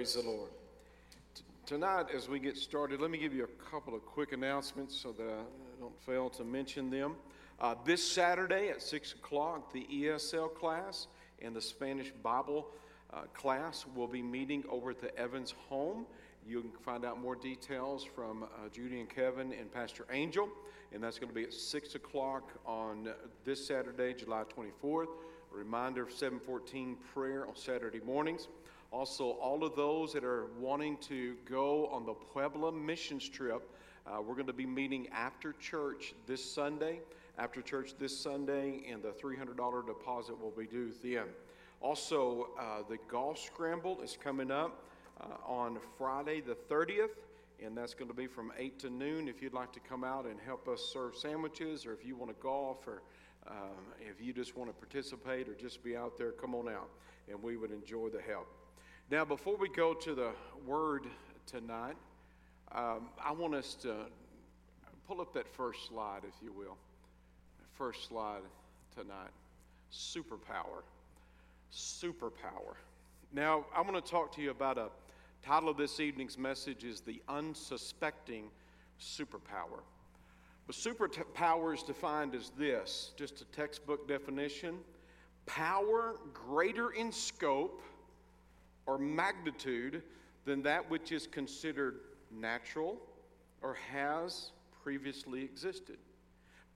Praise the Lord. T- tonight, as we get started, let me give you a couple of quick announcements so that I don't fail to mention them. Uh, this Saturday at 6 o'clock, the ESL class and the Spanish Bible uh, class will be meeting over at the Evans home. You can find out more details from uh, Judy and Kevin and Pastor Angel, and that's going to be at 6 o'clock on this Saturday, July 24th. A reminder of 714 prayer on Saturday mornings. Also, all of those that are wanting to go on the Puebla missions trip, uh, we're going to be meeting after church this Sunday. After church this Sunday, and the $300 deposit will be due at the end. Also, uh, the golf scramble is coming up uh, on Friday the 30th, and that's going to be from 8 to noon. If you'd like to come out and help us serve sandwiches, or if you want to golf, or um, if you just want to participate or just be out there, come on out, and we would enjoy the help. Now, before we go to the word tonight, um, I want us to pull up that first slide, if you will. First slide tonight superpower. Superpower. Now, I want to talk to you about a title of this evening's message is The Unsuspecting Superpower. But superpower is defined as this just a textbook definition power greater in scope or magnitude than that which is considered natural or has previously existed.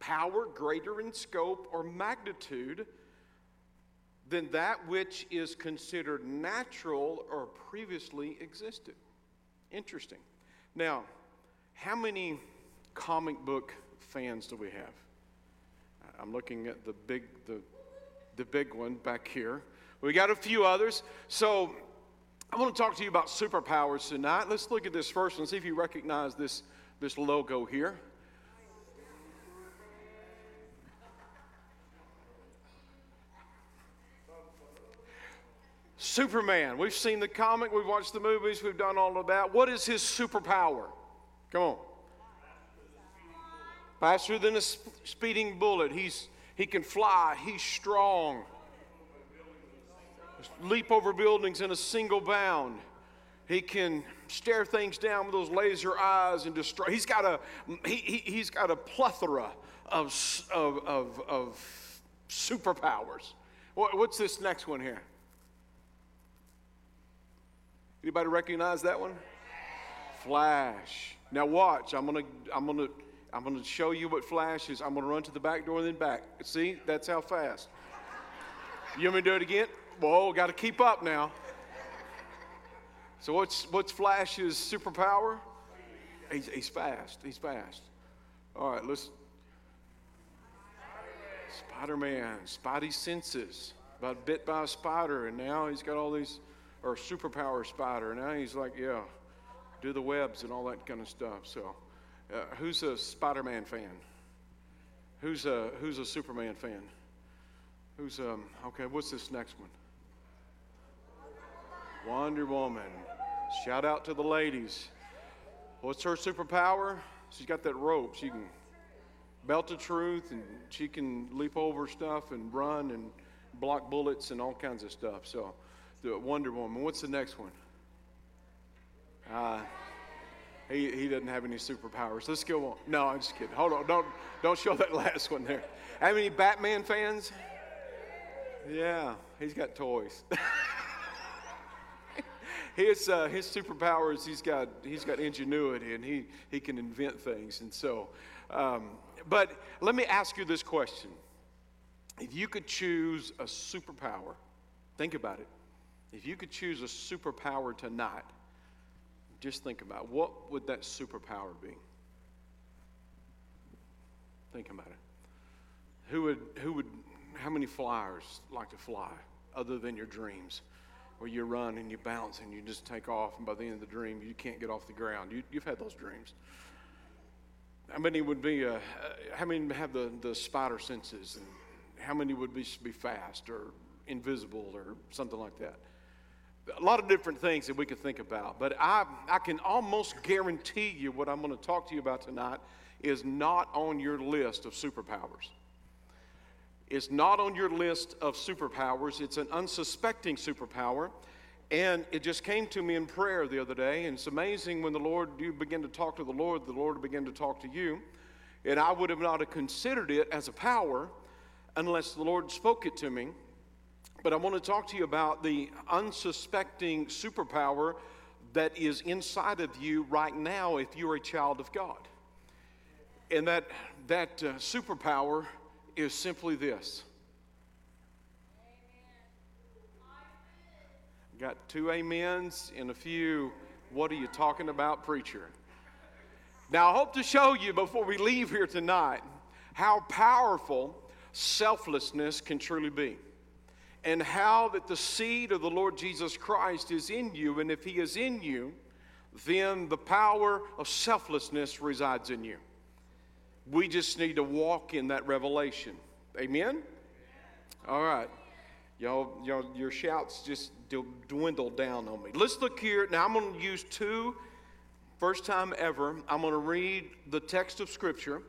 Power greater in scope or magnitude than that which is considered natural or previously existed. Interesting. Now, how many comic book fans do we have? I'm looking at the big the the big one back here. We got a few others. So I want to talk to you about superpowers tonight. Let's look at this first and see if you recognize this, this logo here. Superman. We've seen the comic, we've watched the movies, we've done all of that. What is his superpower? Come on. Faster than a speeding bullet. He's, he can fly, he's strong leap over buildings in a single bound. He can stare things down with those laser eyes and destroy. He's got a, he, he, has got a plethora of, of, of, of superpowers. What, what's this next one here? Anybody recognize that one? Flash. Now watch. I'm gonna I'm gonna I'm gonna show you what Flash is. I'm gonna run to the back door and then back. See, that's how fast. You want me to do it again? Whoa, got to keep up now. So what's what's Flash's superpower? He's, he's fast. He's fast. All right, let's. Spider-Man, Spidey senses, About bit by a spider, and now he's got all these, or superpower spider. And now he's like, yeah, do the webs and all that kind of stuff. So, uh, who's a Spider-Man fan? Who's a who's a Superman fan? Who's um okay? What's this next one? Wonder Woman. Shout out to the ladies. What's her superpower? She's got that rope. She can belt the truth and she can leap over stuff and run and block bullets and all kinds of stuff. So, the Wonder Woman. What's the next one? Uh, he, he doesn't have any superpowers. Let's go on. No, I'm just kidding. Hold on. Don't, don't show that last one there. Have any Batman fans? Yeah, he's got toys. his, uh, his superpowers, he's got, he's got ingenuity and he, he can invent things. And so, um, but let me ask you this question. If you could choose a superpower, think about it. If you could choose a superpower tonight, just think about it. what would that superpower be? Think about it. Who would, who would, how many flyers like to fly other than your dreams? Where you run and you bounce and you just take off, and by the end of the dream, you can't get off the ground. You, have had those dreams. How many would be, uh, uh, how many have the, the spider senses, and how many would be, be fast or invisible or something like that? A lot of different things that we could think about, but I, I can almost guarantee you what I'm going to talk to you about tonight is not on your list of superpowers is not on your list of superpowers. It's an unsuspecting superpower. And it just came to me in prayer the other day, and it's amazing when the Lord, you begin to talk to the Lord, the Lord begin to talk to you. And I would have not have considered it as a power unless the Lord spoke it to me. But I want to talk to you about the unsuspecting superpower that is inside of you right now if you're a child of God. And that, that uh, superpower is simply this. Got two amens and a few, what are you talking about, preacher? Now, I hope to show you before we leave here tonight how powerful selflessness can truly be and how that the seed of the Lord Jesus Christ is in you. And if He is in you, then the power of selflessness resides in you. We just need to walk in that revelation. Amen? All right. Y'all, y'all, your shouts just dwindle down on me. Let's look here. Now, I'm going to use two, first time ever. I'm going to read the text of Scripture,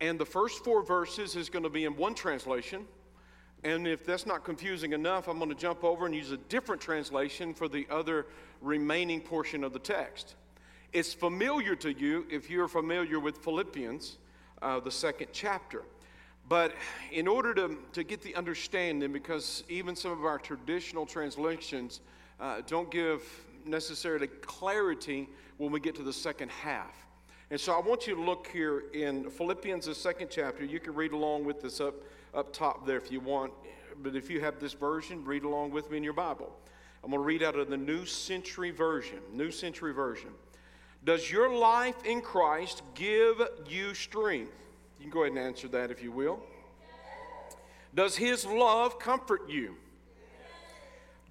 and the first four verses is going to be in one translation. And if that's not confusing enough, I'm going to jump over and use a different translation for the other remaining portion of the text. It's familiar to you if you're familiar with Philippians, uh, the second chapter. But in order to, to get the understanding, because even some of our traditional translations uh, don't give necessarily clarity when we get to the second half. And so I want you to look here in Philippians, the second chapter. You can read along with this up up top there if you want. But if you have this version, read along with me in your Bible. I'm going to read out of the New Century Version. New Century Version. Does your life in Christ give you strength? You can go ahead and answer that if you will. Does his love comfort you?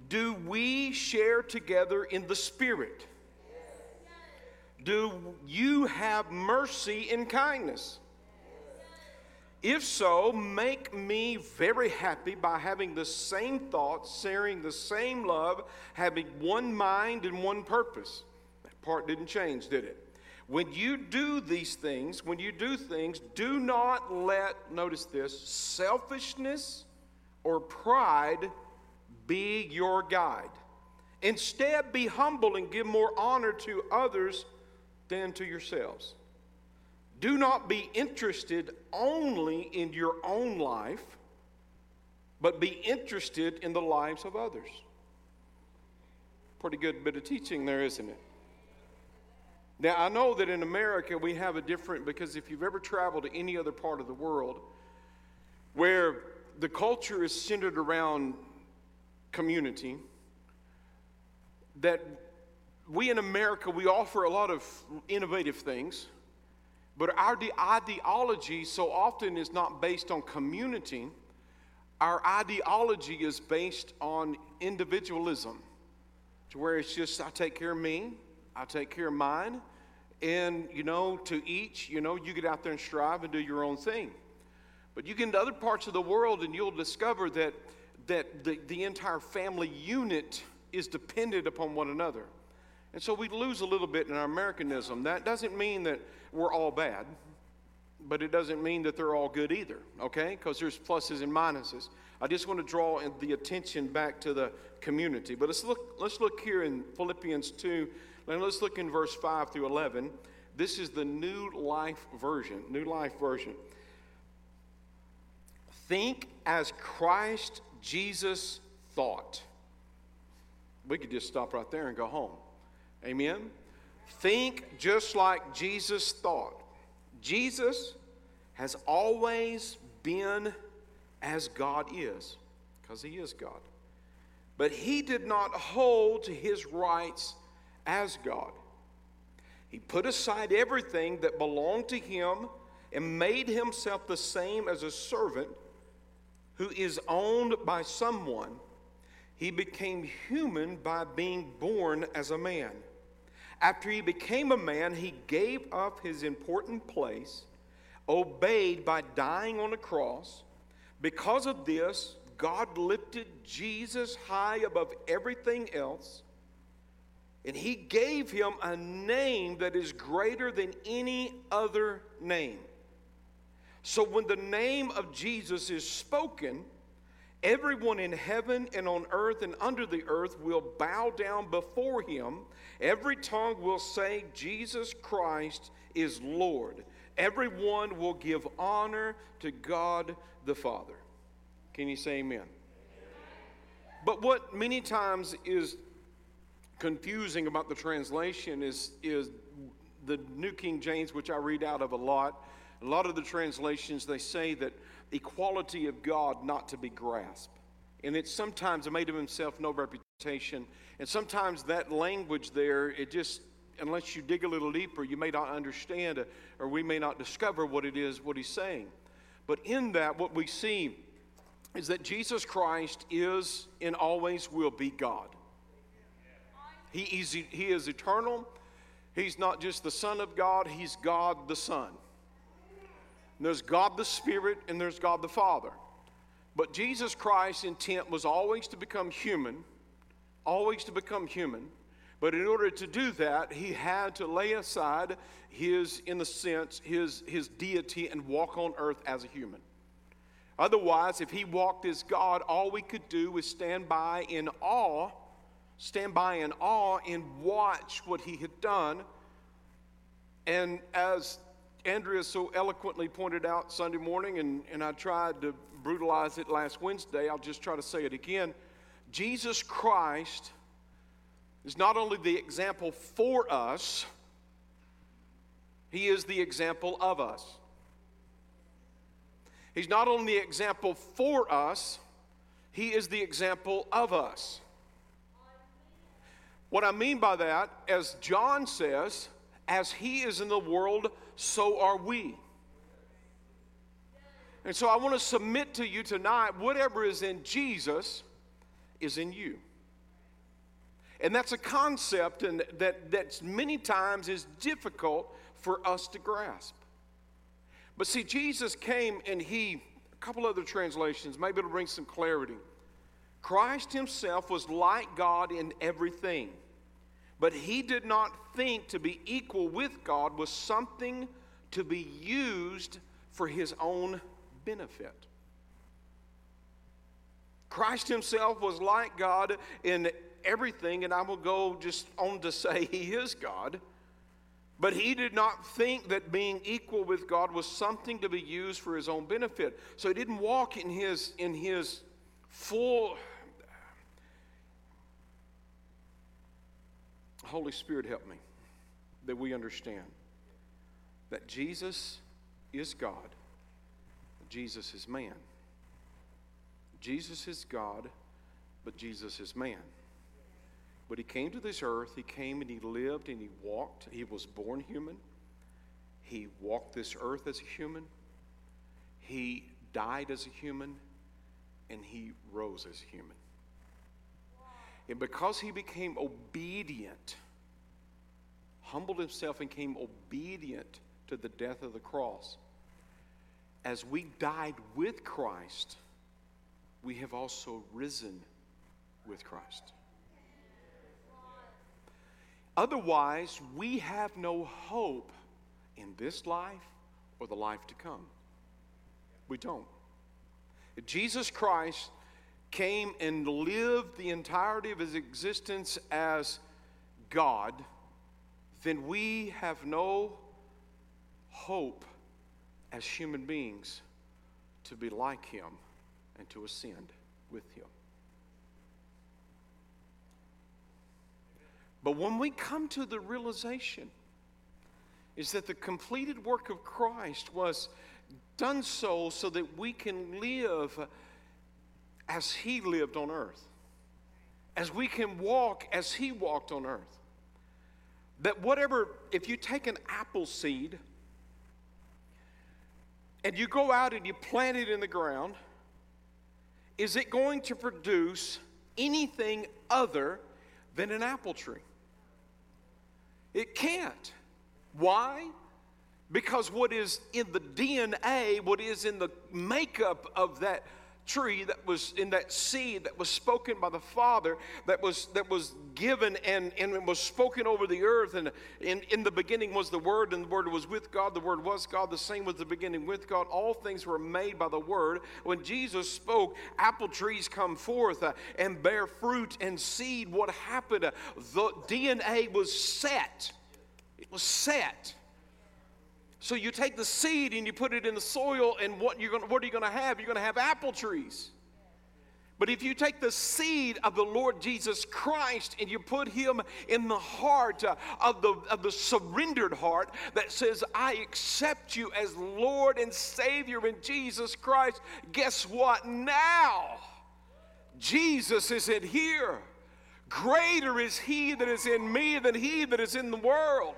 Do we share together in the Spirit? Do you have mercy and kindness? If so, make me very happy by having the same thoughts, sharing the same love, having one mind and one purpose. Part didn't change, did it? When you do these things, when you do things, do not let, notice this, selfishness or pride be your guide. Instead, be humble and give more honor to others than to yourselves. Do not be interested only in your own life, but be interested in the lives of others. Pretty good bit of teaching there, isn't it? Now, I know that in America we have a different, because if you've ever traveled to any other part of the world where the culture is centered around community, that we in America, we offer a lot of innovative things but our ideology so often is not based on community. Our ideology is based on individualism, to where it's just, I take care of me, I take care of mine, and, you know, to each, you know, you get out there and strive and do your own thing. But you get into other parts of the world and you'll discover that, that the, the entire family unit is dependent upon one another. And so we lose a little bit in our Americanism. That doesn't mean that we're all bad, but it doesn't mean that they're all good either, okay? Because there's pluses and minuses. I just want to draw the attention back to the community. But let's look, let's look here in Philippians 2, and let's look in verse 5 through 11. This is the New Life Version. New Life Version. Think as Christ Jesus thought. We could just stop right there and go home. Amen? Think just like Jesus thought. Jesus has always been as God is, because he is God. But he did not hold to his rights as God. He put aside everything that belonged to him and made himself the same as a servant who is owned by someone. He became human by being born as a man. After he became a man, he gave up his important place, obeyed by dying on a cross. Because of this, God lifted Jesus high above everything else, and he gave him a name that is greater than any other name. So when the name of Jesus is spoken, Everyone in heaven and on earth and under the earth will bow down before him. Every tongue will say, Jesus Christ is Lord. Everyone will give honor to God the Father. Can you say amen? But what many times is confusing about the translation is, is the New King James, which I read out of a lot. A lot of the translations, they say that equality of God not to be grasped. And it's sometimes made of himself no reputation. And sometimes that language there, it just, unless you dig a little deeper, you may not understand or we may not discover what it is, what he's saying. But in that, what we see is that Jesus Christ is and always will be God. He is, he is eternal. He's not just the Son of God, He's God the Son. And there's God the Spirit and there's God the Father. But Jesus Christ's intent was always to become human, always to become human. But in order to do that, he had to lay aside his, in the sense, his, his deity and walk on earth as a human. Otherwise, if he walked as God, all we could do was stand by in awe, stand by in awe and watch what he had done. And as Andrea so eloquently pointed out Sunday morning, and, and I tried to brutalize it last Wednesday, I'll just try to say it again. Jesus Christ is not only the example for us, he is the example of us. He's not only the example for us, he is the example of us. What I mean by that, as John says, as he is in the world, so are we. And so I want to submit to you tonight whatever is in Jesus is in you. And that's a concept and that, that many times is difficult for us to grasp. But see, Jesus came and he, a couple other translations, maybe it'll bring some clarity. Christ himself was like God in everything, but he did not think to be equal with God was something to be used for his own benefit. Christ himself was like God in everything, and I will go just on to say he is God. But he did not think that being equal with God was something to be used for his own benefit. So he didn't walk in his, in his full. Holy Spirit, help me that we understand that Jesus is God Jesus is man. Jesus is God, but Jesus is man. But he came to this earth, he came and he lived and he walked. He was born human. He walked this earth as a human. He died as a human. And he rose as a human. And because he became obedient, humbled himself and came obedient to the death of the cross, as we died with Christ, we have also risen with Christ. Otherwise, we have no hope in this life or the life to come. We don't. Jesus Christ came and lived the entirety of his existence as God, then we have no hope as human beings to be like him and to ascend with him. But when we come to the realization is that the completed work of Christ was done so so that we can live as he lived on earth, as we can walk as he walked on earth. That whatever, if you take an apple seed, and you go out and you plant it in the ground, is it going to produce anything other than an apple tree? It can't. Why? Because what is in the DNA, what is in the makeup of that tree that was in that seed that was spoken by the Father, that was that was given and, and was spoken over the earth. And in, in the beginning was the Word, and the Word was with God, the Word was God, the same was the beginning with God. All things were made by the Word. When Jesus spoke, apple trees come forth uh, and bear fruit and seed. What happened? Uh, the DNA was set. It was set. So you take the seed and you put it in the soil, and what, you're gonna, what are you going to have? You're going to have apple trees. But if you take the seed of the Lord Jesus Christ and you put him in the heart uh, of, the, of the surrendered heart that says, I accept you as Lord and Savior in Jesus Christ, guess what? Now, Jesus is in here. Greater is he that is in me than he that is in the world.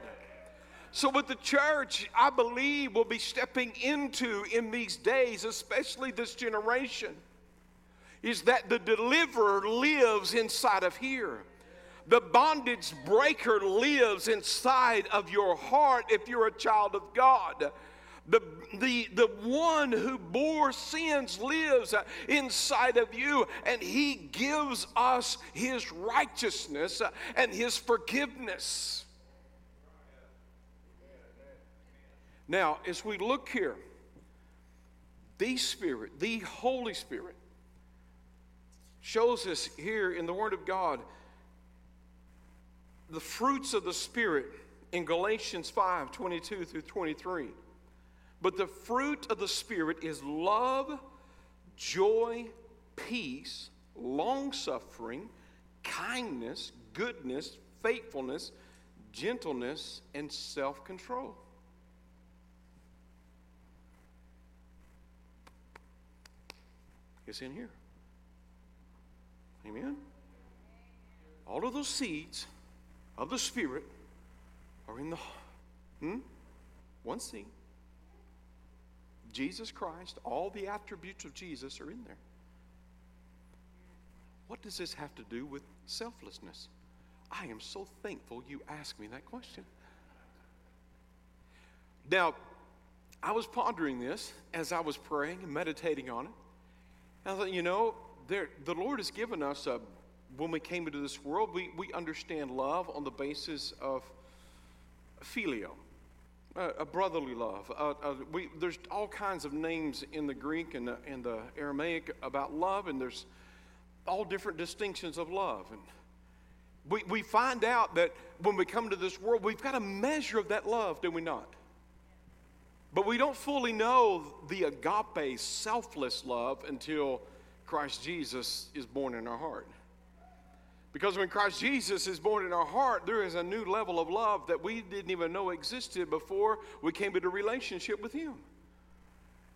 So, what the church, I believe, will be stepping into in these days, especially this generation, is that the deliverer lives inside of here. The bondage breaker lives inside of your heart if you're a child of God. The, the, the one who bore sins lives inside of you, and he gives us his righteousness and his forgiveness. Now, as we look here, the Spirit, the Holy Spirit, shows us here in the Word of God the fruits of the Spirit in Galatians 5 22 through 23. But the fruit of the Spirit is love, joy, peace, long suffering, kindness, goodness, faithfulness, gentleness, and self control. Is in here. Amen? All of those seeds of the Spirit are in the hmm? one seed. Jesus Christ, all the attributes of Jesus are in there. What does this have to do with selflessness? I am so thankful you asked me that question. Now, I was pondering this as I was praying and meditating on it. I thought, you know, there, the Lord has given us a, when we came into this world, we, we understand love on the basis of phileo, a, a brotherly love. Uh, uh, we, there's all kinds of names in the Greek and the, and the Aramaic about love, and there's all different distinctions of love. And we, we find out that when we come to this world, we've got a measure of that love, do we not? But we don't fully know the agape, selfless love until Christ Jesus is born in our heart. Because when Christ Jesus is born in our heart, there is a new level of love that we didn't even know existed before we came into relationship with Him.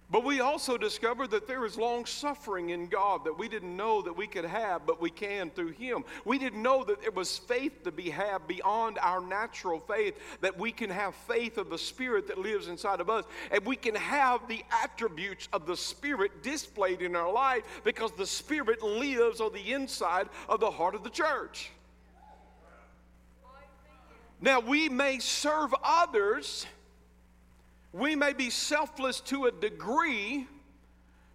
But we also discovered that there is long suffering in God that we didn't know that we could have, but we can through Him. We didn't know that there was faith to be had beyond our natural faith, that we can have faith of the Spirit that lives inside of us, and we can have the attributes of the Spirit displayed in our life because the Spirit lives on the inside of the heart of the church. Now, we may serve others we may be selfless to a degree,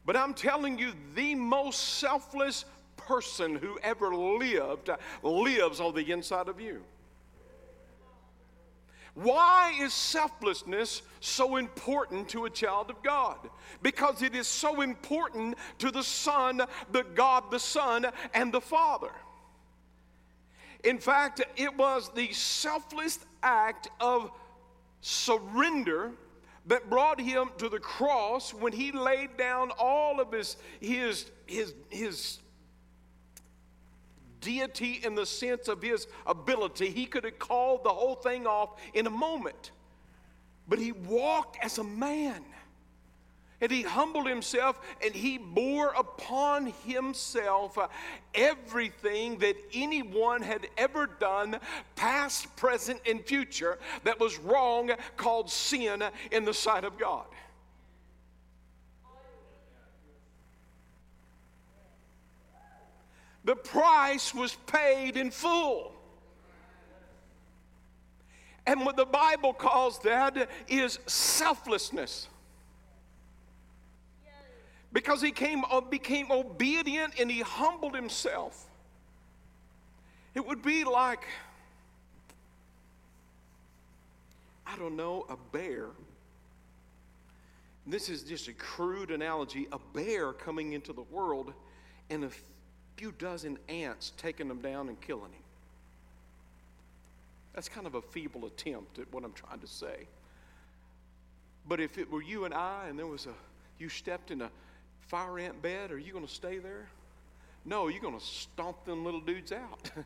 but I'm telling you, the most selfless person who ever lived uh, lives on the inside of you. Why is selflessness so important to a child of God? Because it is so important to the Son, the God, the Son, and the Father. In fact, it was the selfless act of surrender that brought him to the cross when he laid down all of his, his, his, his deity in the sense of his ability. He could have called the whole thing off in a moment. But he walked as a man. And he humbled himself and he bore upon himself uh, everything that anyone had ever done, past, present, and future, that was wrong, called sin in the sight of God. The price was paid in full. And what the Bible calls that is selflessness. Because he came, became obedient and he humbled himself. It would be like, I don't know, a bear. This is just a crude analogy a bear coming into the world and a few dozen ants taking him down and killing him. That's kind of a feeble attempt at what I'm trying to say. But if it were you and I and there was a, you stepped in a fire ant bed, are you going to stay there? No, you're going to stomp them little dudes out.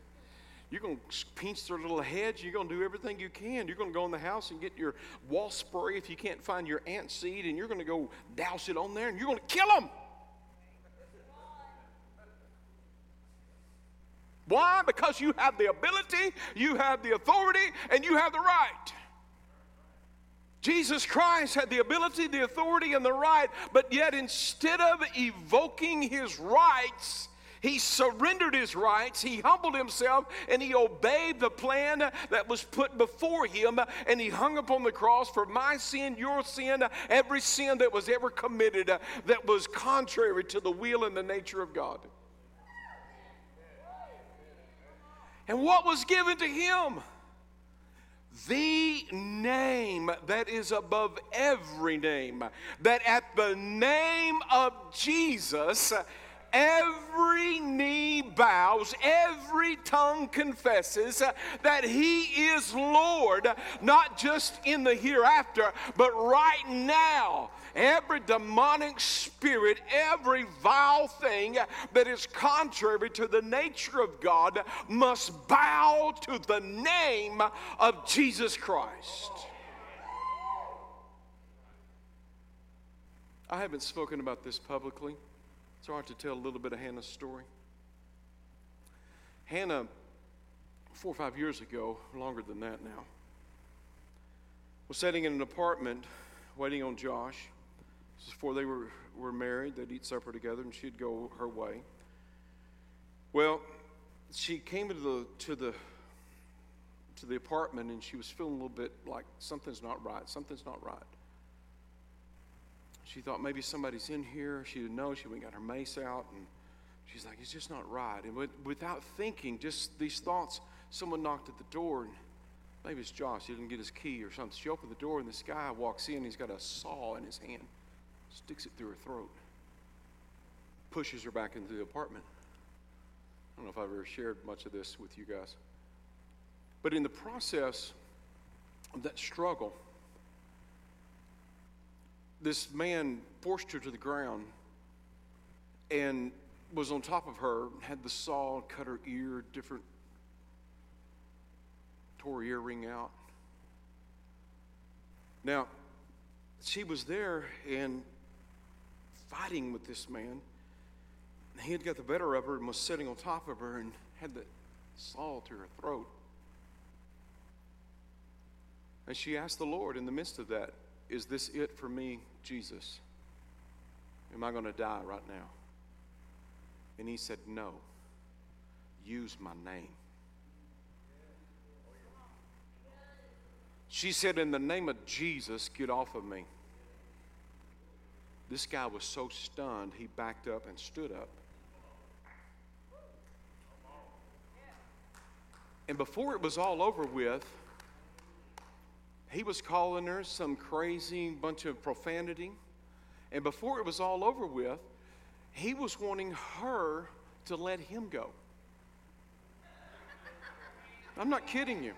You're going to pinch their little heads. You're going to do everything you can. You're going to go in the house and get your wall spray if you can't find your ant seed, and you're going to go douse it on there, and you're going to kill them. Why? Because you have the ability, you have the authority, and you have the right. Jesus Christ had the ability, the authority, and the right, but yet instead of evoking his rights, he surrendered his rights, he humbled himself, and he obeyed the plan that was put before him, and he hung upon the cross for my sin, your sin, every sin that was ever committed that was contrary to the will and the nature of God. And what was given to him? The name that is above every name. That at the name of Jesus, every knee bows, every tongue confesses that He is Lord, not just in the hereafter, but right now. Every demonic spirit, every vile thing that is contrary to the nature of God must bow to the name of Jesus Christ. I haven't spoken about this publicly. It's hard to tell a little bit of Hannah's story. Hannah, four or five years ago, longer than that now, was sitting in an apartment waiting on Josh. Before they were, were married. They'd eat supper together and she'd go her way. Well, she came into the, to the to the apartment and she was feeling a little bit like something's not right. Something's not right. She thought maybe somebody's in here. She didn't know. She went got her mace out, and she's like, it's just not right. And with, without thinking, just these thoughts, someone knocked at the door, and maybe it's Josh. He didn't get his key or something. She opened the door, and this guy walks in. He's got a saw in his hand, sticks it through her throat, pushes her back into the apartment. I don't know if I've ever shared much of this with you guys. But in the process of that struggle, this man forced her to the ground and was on top of her, had the saw, cut her ear, different, tore her earring out. Now, she was there and fighting with this man. He had got the better of her and was sitting on top of her and had the saw to her throat. And she asked the Lord in the midst of that, is this it for me, Jesus? Am I going to die right now? And he said, No. Use my name. She said, In the name of Jesus, get off of me. This guy was so stunned, he backed up and stood up. And before it was all over with, he was calling her some crazy bunch of profanity. And before it was all over with, he was wanting her to let him go. I'm not kidding you.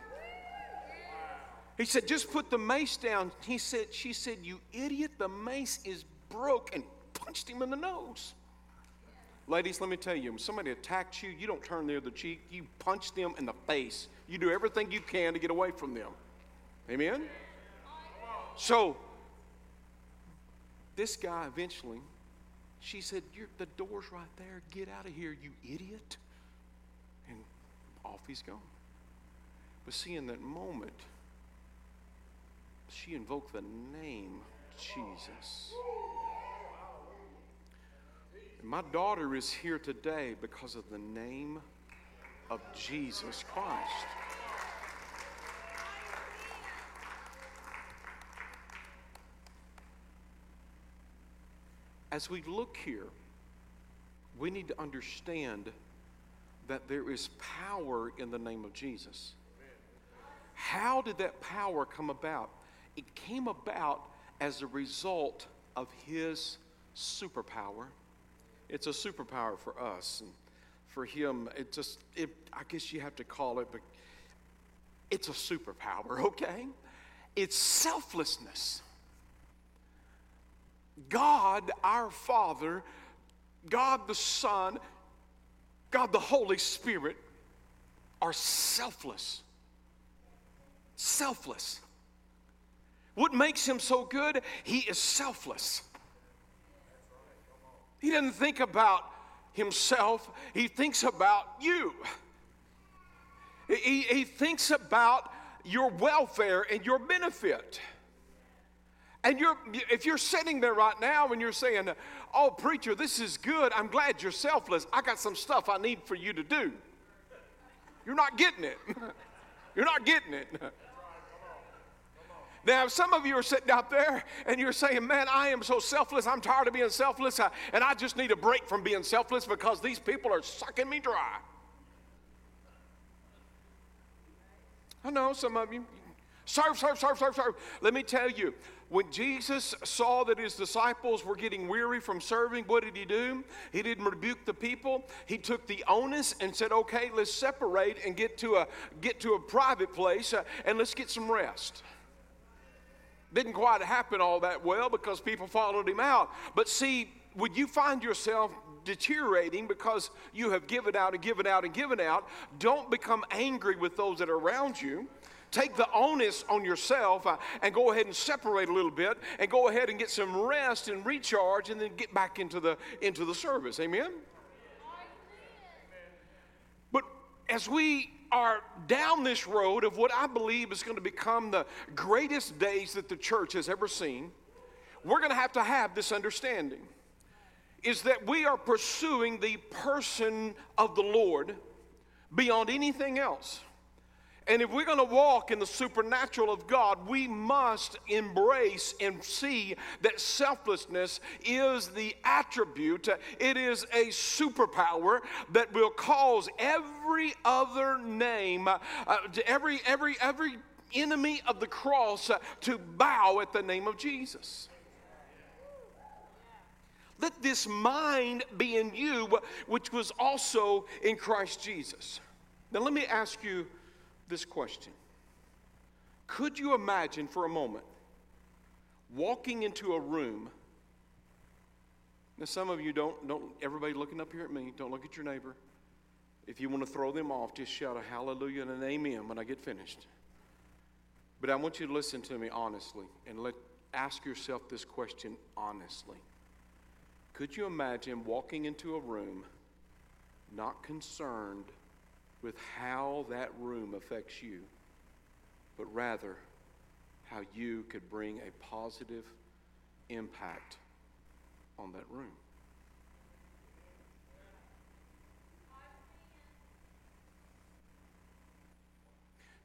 He said, just put the mace down. He said, she said, you idiot, the mace is broke and punched him in the nose. Ladies, let me tell you, when somebody attacks you, you don't turn the other cheek, you punch them in the face. You do everything you can to get away from them. Amen? So, this guy eventually, she said, The door's right there. Get out of here, you idiot. And off he's gone. But see, in that moment, she invoked the name Jesus. My daughter is here today because of the name of Jesus Christ. as we look here, we need to understand that there is power in the name of Jesus. How did that power come about? It came about as a result of his superpower. It's a superpower for us. And for him, it just, it, I guess you have to call it, but it's a superpower, okay? It's selflessness. God, our Father, God the Son, God the Holy Spirit are selfless. Selfless. What makes him so good? He is selfless. He doesn't think about himself, he thinks about you. He, he thinks about your welfare and your benefit. And you're, if you're sitting there right now and you're saying, Oh, preacher, this is good. I'm glad you're selfless. I got some stuff I need for you to do. You're not getting it. you're not getting it. Now, some of you are sitting out there and you're saying, Man, I am so selfless. I'm tired of being selfless. and I just need a break from being selfless because these people are sucking me dry. I know some of you. Serve, serve, serve, serve, serve. Let me tell you, when Jesus saw that his disciples were getting weary from serving, what did he do? He didn't rebuke the people. He took the onus and said, "Okay, let's separate and get to a get to a private place uh, and let's get some rest." Didn't quite happen all that well because people followed him out. But see, would you find yourself deteriorating because you have given out and given out and given out, don't become angry with those that are around you. Take the onus on yourself uh, and go ahead and separate a little bit and go ahead and get some rest and recharge and then get back into the into the service. Amen? But as we are down this road of what i believe is going to become the greatest days that the church has ever seen we're going to have to have this understanding is that we are pursuing the person of the lord beyond anything else and if we're going to walk in the supernatural of God, we must embrace and see that selflessness is the attribute, it is a superpower that will cause every other name, uh, every, every, every enemy of the cross uh, to bow at the name of Jesus. Let this mind be in you, which was also in Christ Jesus. Now, let me ask you this question Could you imagine for a moment walking into a room? Now, some of you don't, don't, everybody looking up here at me, don't look at your neighbor. If you want to throw them off, just shout a hallelujah and an amen when I get finished. But I want you to listen to me honestly and let, ask yourself this question honestly. Could you imagine walking into a room not concerned with how that room affects you, but rather how you could bring a positive impact on that room.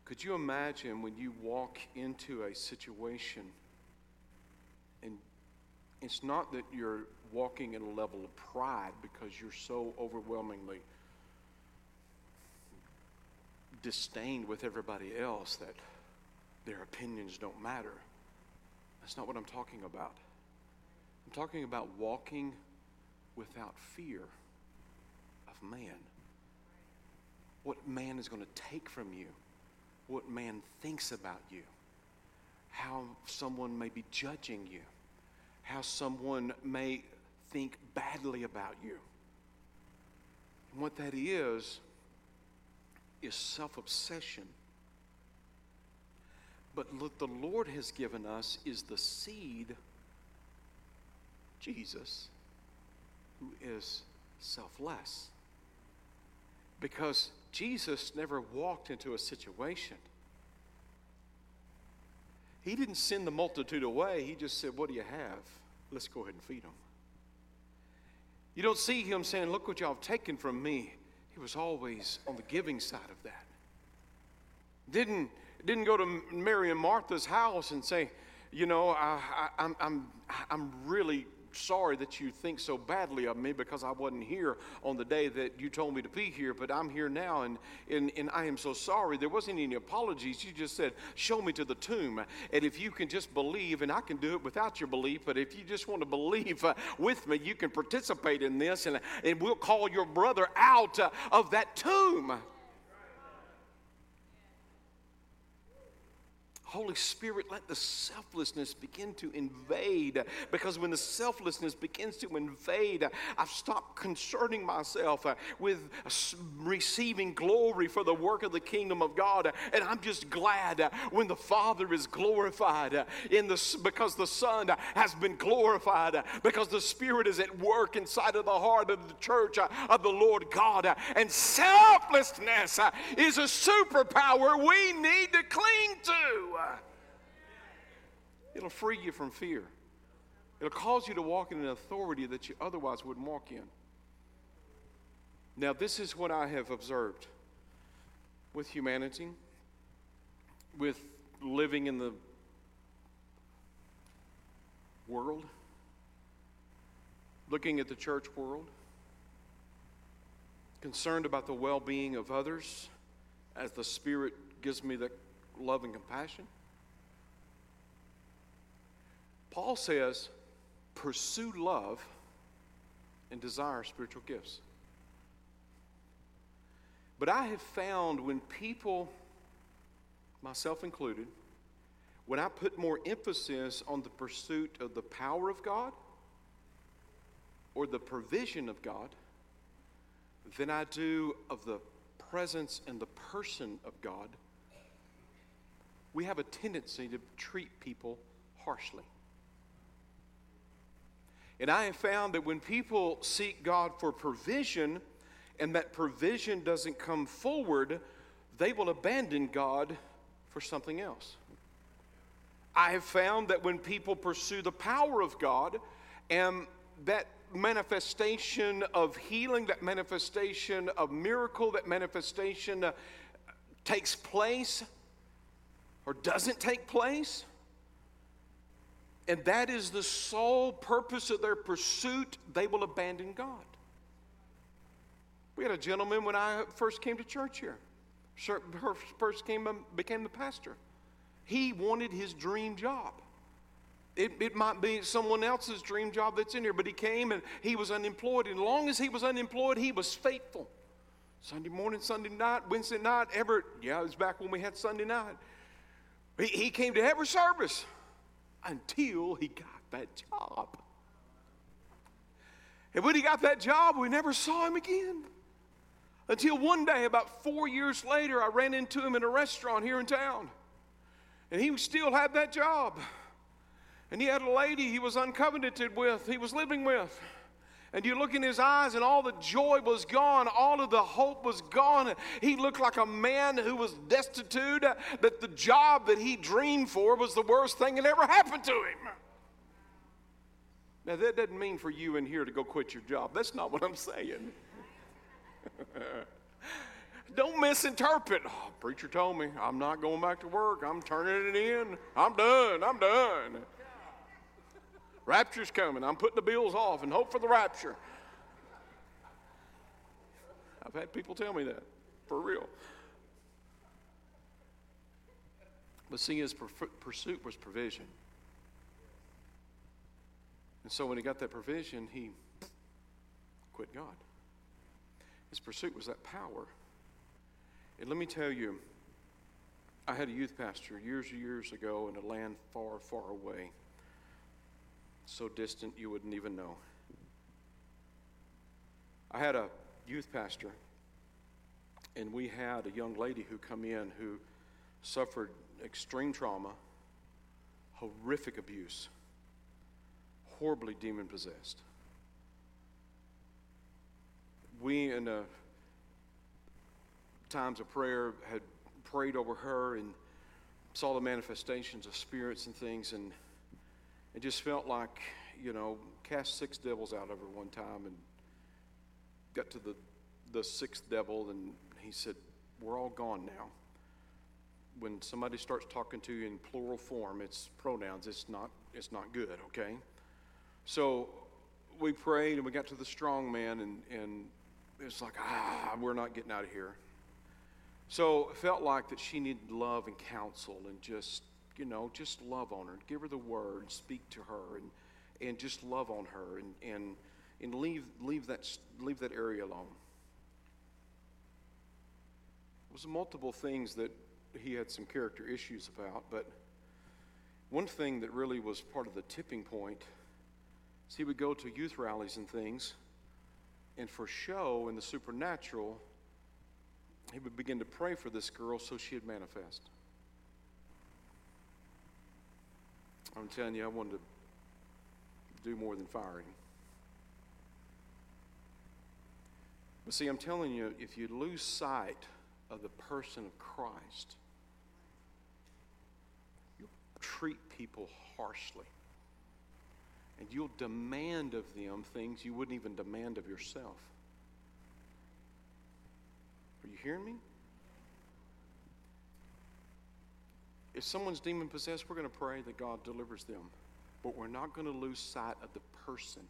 Could you imagine when you walk into a situation and it's not that you're walking in a level of pride because you're so overwhelmingly disdained with everybody else that their opinions don't matter. That's not what I'm talking about. I'm talking about walking without fear of man. What man is going to take from you, what man thinks about you, how someone may be judging you, how someone may think badly about you. And what that is, is self obsession. But what the Lord has given us is the seed, Jesus, who is selfless. Because Jesus never walked into a situation. He didn't send the multitude away. He just said, What do you have? Let's go ahead and feed them. You don't see him saying, Look what y'all have taken from me. He was always on the giving side of that. Didn't, didn't go to Mary and Martha's house and say, you know, I, am I'm, I'm, I'm really sorry that you think so badly of me because I wasn't here on the day that you told me to be here, but I'm here now and, and, and I am so sorry. There wasn't any apologies. You just said, Show me to the tomb. And if you can just believe, and I can do it without your belief, but if you just want to believe uh, with me, you can participate in this and, and we'll call your brother out uh, of that tomb. Holy Spirit, let the selflessness begin to invade. Because when the selflessness begins to invade, I've stopped concerning myself uh, with receiving glory for the work of the kingdom of God. And I'm just glad uh, when the Father is glorified uh, in the, because the Son has been glorified, because the Spirit is at work inside of the heart of the church of the Lord God. And selflessness is a superpower we need to cling to. It'll free you from fear. It'll cause you to walk in an authority that you otherwise wouldn't walk in. Now, this is what I have observed with humanity, with living in the world, looking at the church world, concerned about the well being of others as the Spirit gives me that love and compassion. Paul says, pursue love and desire spiritual gifts. But I have found when people, myself included, when I put more emphasis on the pursuit of the power of God or the provision of God than I do of the presence and the person of God, we have a tendency to treat people harshly. And I have found that when people seek God for provision and that provision doesn't come forward, they will abandon God for something else. I have found that when people pursue the power of God and that manifestation of healing, that manifestation of miracle, that manifestation uh, takes place or doesn't take place, and that is the sole purpose of their pursuit, they will abandon God. We had a gentleman when I first came to church here, first came, um, became the pastor. He wanted his dream job. It, it might be someone else's dream job that's in here, but he came and he was unemployed. And long as he was unemployed, he was faithful. Sunday morning, Sunday night, Wednesday night, ever, yeah, it was back when we had Sunday night. He, he came to every service until he got that job. And when he got that job, we never saw him again. Until one day, about four years later, I ran into him in a restaurant here in town. And he still had that job. And he had a lady he was uncovenanted with, he was living with and you look in his eyes, and all the joy was gone, all of the hope was gone. He looked like a man who was destitute, that the job that he dreamed for was the worst thing that ever happened to him. Now, that doesn't mean for you in here to go quit your job. That's not what I'm saying. Don't misinterpret. Oh, preacher told me I'm not going back to work. I'm turning it in. I'm done. I'm done. Rapture's coming. I'm putting the bills off and hope for the rapture. I've had people tell me that, for real. But seeing his pursuit was provision. And so when he got that provision, he quit God. His pursuit was that power. And let me tell you, I had a youth pastor years and years ago in a land far, far away so distant you wouldn't even know. I had a youth pastor, and we had a young lady who come in who suffered extreme trauma, horrific abuse, horribly demon possessed. We, in the times of prayer, had prayed over her and saw the manifestations of spirits and things, and it just felt like, you know, cast six devils out of her one time and got to the, the sixth devil, and he said, We're all gone now. When somebody starts talking to you in plural form, it's pronouns, it's not, it's not good, okay? So we prayed and we got to the strong man, and, and it's like, ah, we're not getting out of here. So it felt like that she needed love and counsel and just, you know, just love on her. Give her the word, speak to her, and, and just love on her and, and, and leave, leave, that, leave that area alone. It was multiple things that he had some character issues about, but one thing that really was part of the tipping point is he would go to youth rallies and things, and for show in the supernatural, he would begin to pray for this girl so she'd manifest. I'm telling you, I wanted to do more than firing. But see, I'm telling you, if you lose sight of the person of Christ, you'll treat people harshly. And you'll demand of them things you wouldn't even demand of yourself. Are you hearing me? If someone's demon possessed, we're going to pray that God delivers them. But we're not going to lose sight of the person.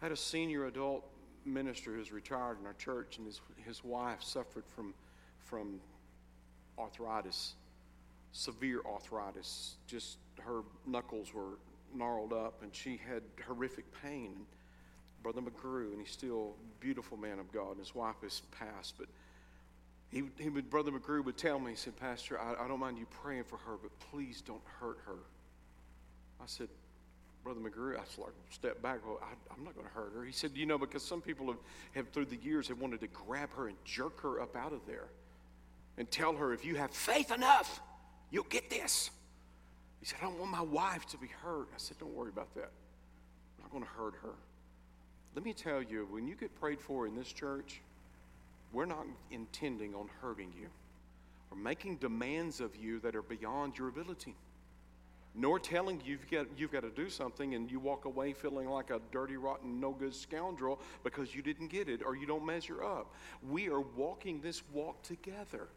I had a senior adult minister who's retired in our church, and his, his wife suffered from, from arthritis, severe arthritis. Just her knuckles were gnarled up, and she had horrific pain. Brother McGrew, and he's still a beautiful man of God, and his wife has passed, but he, he would, Brother McGrew would tell me, he said, Pastor, I, I don't mind you praying for her, but please don't hurt her. I said, Brother McGrew, I like, step back. Well, I, am not going to hurt her. He said, you know, because some people have, have, through the years, have wanted to grab her and jerk her up out of there and tell her, if you have faith enough, you'll get this. He said, I don't want my wife to be hurt. I said, don't worry about that. I'm not going to hurt her. Let me tell you, when you get prayed for in this church, we're not intending on hurting you or making demands of you that are beyond your ability nor telling you you've got, you've got to do something and you walk away feeling like a dirty, rotten, no good scoundrel because you didn't get it or you don't measure up. We are walking this walk together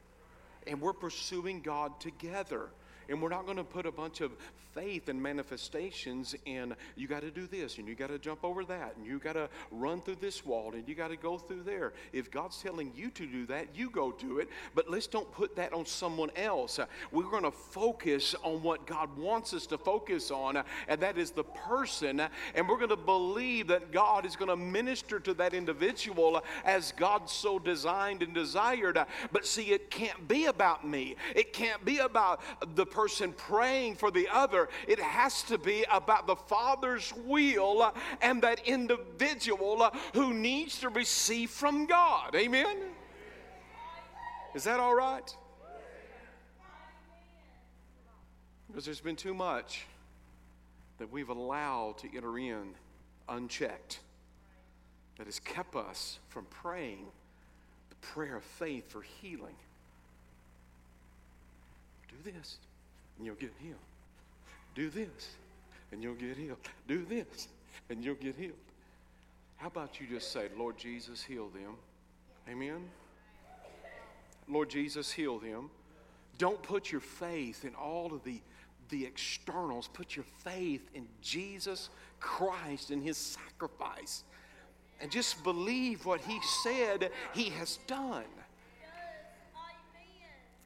and we're pursuing God together. And we're not going to put a bunch of faith and manifestations in you got to do this and you got to jump over that and you got to run through this wall and you got to go through there. If God's telling you to do that, you go do it. But let's don't put that on someone else. We're going to focus on what God wants us to focus on, and that is the person. And we're going to believe that God is going to minister to that individual as God so designed and desired. But see, it can't be about me. It can't be about the person praying for the other. It has to be about the Father's will and that individual who needs to receive from God. Amen? Is that all right? Because there's been too much that we've allowed to enter in unchecked that has kept us from praying the prayer of faith for healing. Do this and you'll get healed. Do this, and you'll get healed. Do this, and you'll get healed. How about you just say, Lord Jesus, heal them? Amen? Lord Jesus, heal them. Don't put your faith in all of the, the externals. Put your faith in Jesus Christ and his sacrifice. And just believe what he said he has done.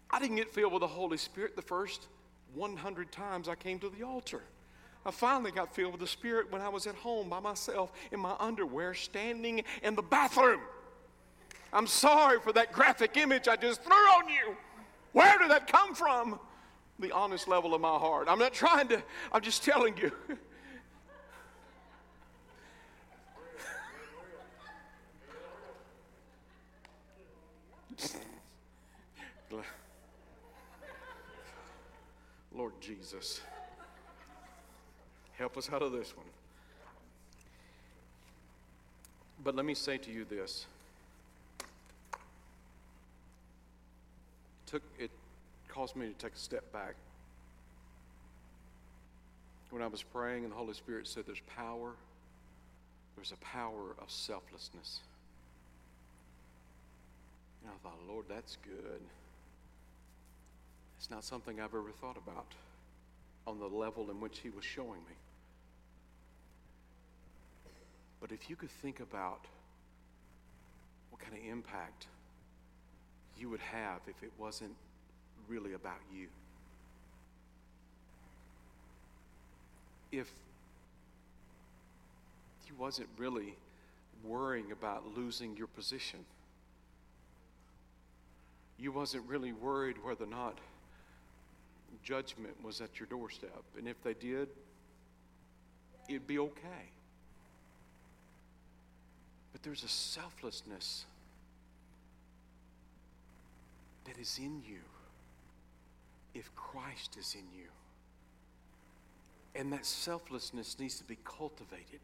I didn't get filled with the Holy Spirit the first 100 times I came to the altar. I finally got filled with the Spirit when I was at home by myself in my underwear, standing in the bathroom. I'm sorry for that graphic image I just threw on you. Where did that come from? The honest level of my heart. I'm not trying to, I'm just telling you. Lord Jesus, help us out of this one. But let me say to you this. It took it caused me to take a step back. When I was praying and the Holy Spirit said there's power, there's a power of selflessness. And I thought, Lord, that's good. It's not something I've ever thought about on the level in which he was showing me. But if you could think about what kind of impact you would have if it wasn't really about you. If you wasn't really worrying about losing your position. You wasn't really worried whether or not judgment was at your doorstep. And if they did, it'd be okay. But there's a selflessness that is in you if Christ is in you. And that selflessness needs to be cultivated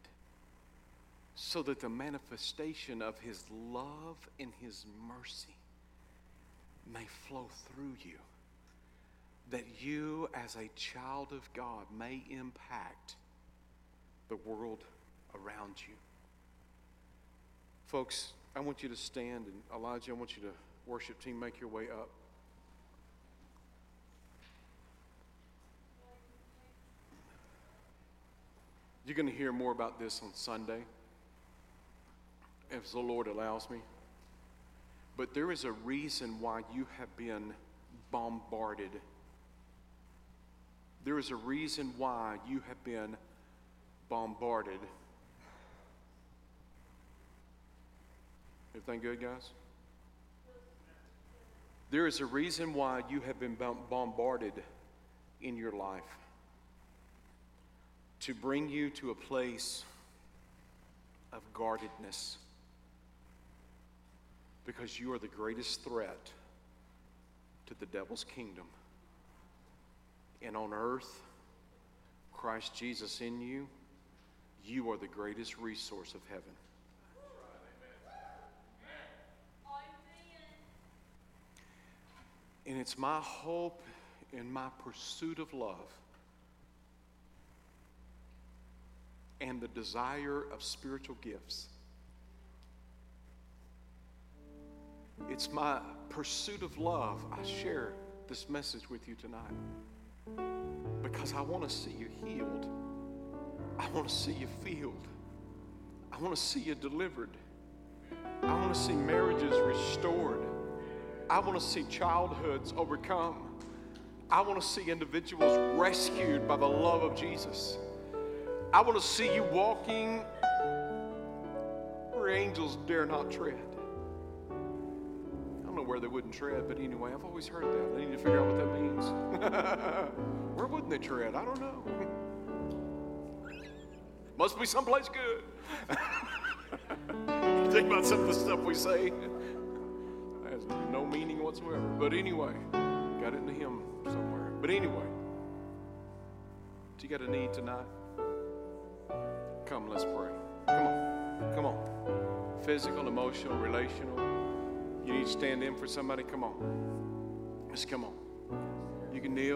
so that the manifestation of His love and His mercy may flow through you. That you, as a child of God, may impact the world around you. Folks, I want you to stand, and Elijah, I want you to, worship team, make your way up. You're going to hear more about this on Sunday, if the Lord allows me. But there is a reason why you have been bombarded. There is a reason why you have been bombarded. Everything good, guys? There is a reason why you have been bombarded in your life to bring you to a place of guardedness because you are the greatest threat to the devil's kingdom. And on earth, Christ Jesus in you, you are the greatest resource of heaven. And it's my hope and my pursuit of love and the desire of spiritual gifts. It's my pursuit of love. I share this message with you tonight because I want to see you healed. I want to see you filled. I want to see you delivered. I want to see marriages restored. I want to see childhoods overcome. I want to see individuals rescued by the love of Jesus. I want to see you walking where angels dare not tread. Where they wouldn't tread, but anyway, I've always heard that. I need to figure out what that means. where wouldn't they tread? I don't know. Must be someplace good. think about some of the stuff we say That has no meaning whatsoever. But anyway, got it in the hymn somewhere. But anyway, do you got a need tonight? Come, let's pray. Come on. Come on. Physical, emotional, relational. Stand in for somebody? Come on. Just come on. You can kneel.